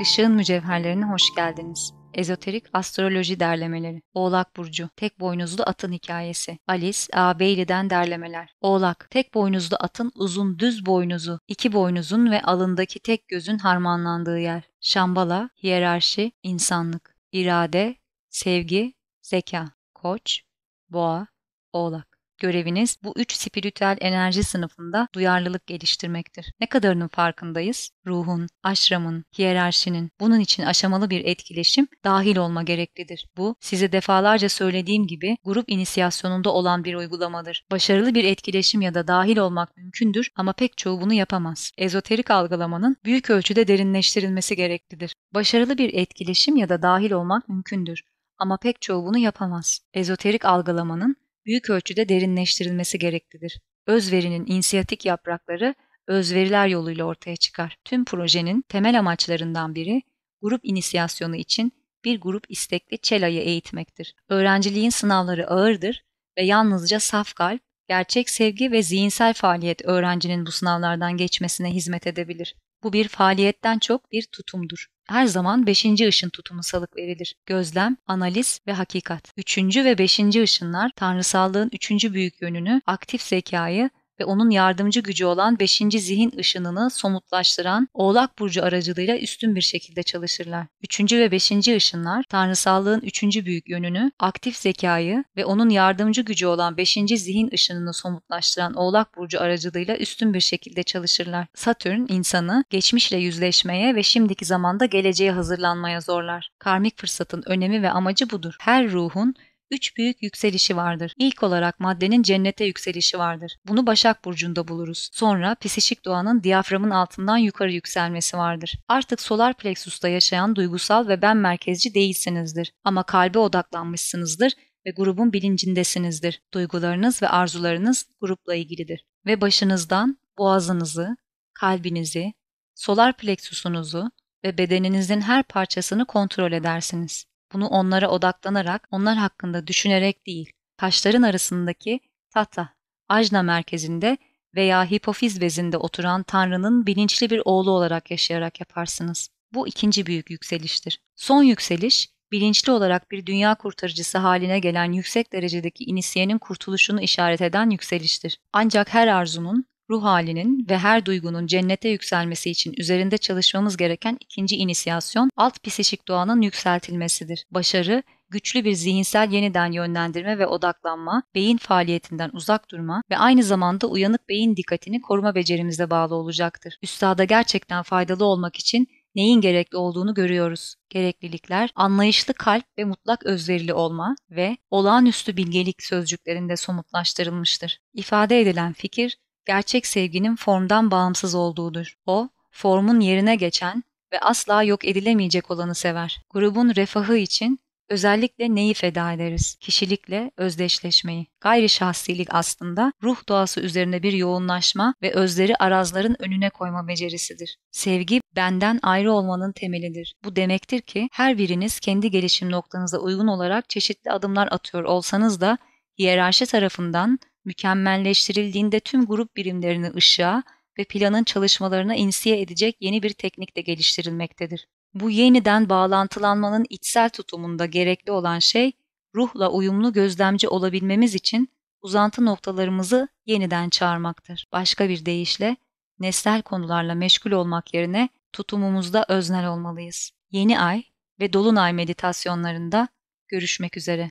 Işığın mücevherlerine hoş geldiniz. Ezoterik Astroloji Derlemeleri Oğlak Burcu Tek Boynuzlu Atın Hikayesi Alice A. Bailey'den derlemeler Oğlak Tek boynuzlu atın uzun düz boynuzu, iki boynuzun ve alındaki tek gözün harmanlandığı yer. Şambala, hiyerarşi, insanlık, irade, sevgi, zeka, koç, boğa, oğlak. Göreviniz bu üç spiritüel enerji sınıfında duyarlılık geliştirmektir. Ne kadarının farkındayız? Ruhun, aşramın, hiyerarşinin, bunun için aşamalı bir etkileşim dahil olma gereklidir. Bu, size defalarca söylediğim gibi grup inisiyasyonunda olan bir uygulamadır. Başarılı bir etkileşim ya da dahil olmak mümkündür ama pek çoğu bunu yapamaz. Ezoterik algılamanın büyük ölçüde derinleştirilmesi gereklidir. Başarılı bir etkileşim ya da dahil olmak mümkündür ama pek çoğu bunu yapamaz. Ezoterik algılamanın büyük ölçüde derinleştirilmesi gereklidir. Özverinin inisiyatik yaprakları özveriler yoluyla ortaya çıkar. Tüm projenin temel amaçlarından biri grup inisiyasyonu için bir grup istekli çelayı eğitmektir. Öğrenciliğin sınavları ağırdır ve yalnızca saf kalp, gerçek sevgi ve zihinsel faaliyet öğrencinin bu sınavlardan geçmesine hizmet edebilir. Bu bir faaliyetten çok bir tutumdur. Her zaman beşinci ışın tutumu salık verilir. Gözlem, analiz ve hakikat. Üçüncü ve beşinci ışınlar tanrısallığın üçüncü büyük yönünü, aktif zekayı ve onun yardımcı gücü olan 5. zihin ışınını somutlaştıran Oğlak Burcu aracılığıyla üstün bir şekilde çalışırlar. 3. ve 5. ışınlar tanrısallığın 3. büyük yönünü, aktif zekayı ve onun yardımcı gücü olan 5. zihin ışınını somutlaştıran Oğlak Burcu aracılığıyla üstün bir şekilde çalışırlar. Satürn insanı geçmişle yüzleşmeye ve şimdiki zamanda geleceğe hazırlanmaya zorlar. Karmik fırsatın önemi ve amacı budur. Her ruhun üç büyük yükselişi vardır. İlk olarak maddenin cennete yükselişi vardır. Bunu Başak Burcu'nda buluruz. Sonra psişik doğanın diyaframın altından yukarı yükselmesi vardır. Artık solar plexusta yaşayan duygusal ve ben merkezci değilsinizdir. Ama kalbe odaklanmışsınızdır ve grubun bilincindesinizdir. Duygularınız ve arzularınız grupla ilgilidir. Ve başınızdan boğazınızı, kalbinizi, solar plexusunuzu ve bedeninizin her parçasını kontrol edersiniz. Bunu onlara odaklanarak, onlar hakkında düşünerek değil, taşların arasındaki tata, ajna merkezinde veya hipofiz bezinde oturan Tanrı'nın bilinçli bir oğlu olarak yaşayarak yaparsınız. Bu ikinci büyük yükseliştir. Son yükseliş, bilinçli olarak bir dünya kurtarıcısı haline gelen yüksek derecedeki inisiyenin kurtuluşunu işaret eden yükseliştir. Ancak her arzunun, ruh halinin ve her duygunun cennete yükselmesi için üzerinde çalışmamız gereken ikinci inisiyasyon alt psişik doğanın yükseltilmesidir. Başarı, güçlü bir zihinsel yeniden yönlendirme ve odaklanma, beyin faaliyetinden uzak durma ve aynı zamanda uyanık beyin dikkatini koruma becerimize bağlı olacaktır. Üstada gerçekten faydalı olmak için neyin gerekli olduğunu görüyoruz. Gereklilikler, anlayışlı kalp ve mutlak özverili olma ve olağanüstü bilgelik sözcüklerinde somutlaştırılmıştır. İfade edilen fikir, gerçek sevginin formdan bağımsız olduğudur. O, formun yerine geçen ve asla yok edilemeyecek olanı sever. Grubun refahı için özellikle neyi feda ederiz? Kişilikle özdeşleşmeyi. Gayri şahsilik aslında ruh doğası üzerine bir yoğunlaşma ve özleri arazların önüne koyma becerisidir. Sevgi benden ayrı olmanın temelidir. Bu demektir ki her biriniz kendi gelişim noktanıza uygun olarak çeşitli adımlar atıyor olsanız da hiyerarşi tarafından mükemmelleştirildiğinde tüm grup birimlerini ışığa ve planın çalışmalarına insiye edecek yeni bir teknik de geliştirilmektedir. Bu yeniden bağlantılanmanın içsel tutumunda gerekli olan şey, ruhla uyumlu gözlemci olabilmemiz için uzantı noktalarımızı yeniden çağırmaktır. Başka bir deyişle, nesnel konularla meşgul olmak yerine tutumumuzda öznel olmalıyız. Yeni ay ve dolunay meditasyonlarında görüşmek üzere.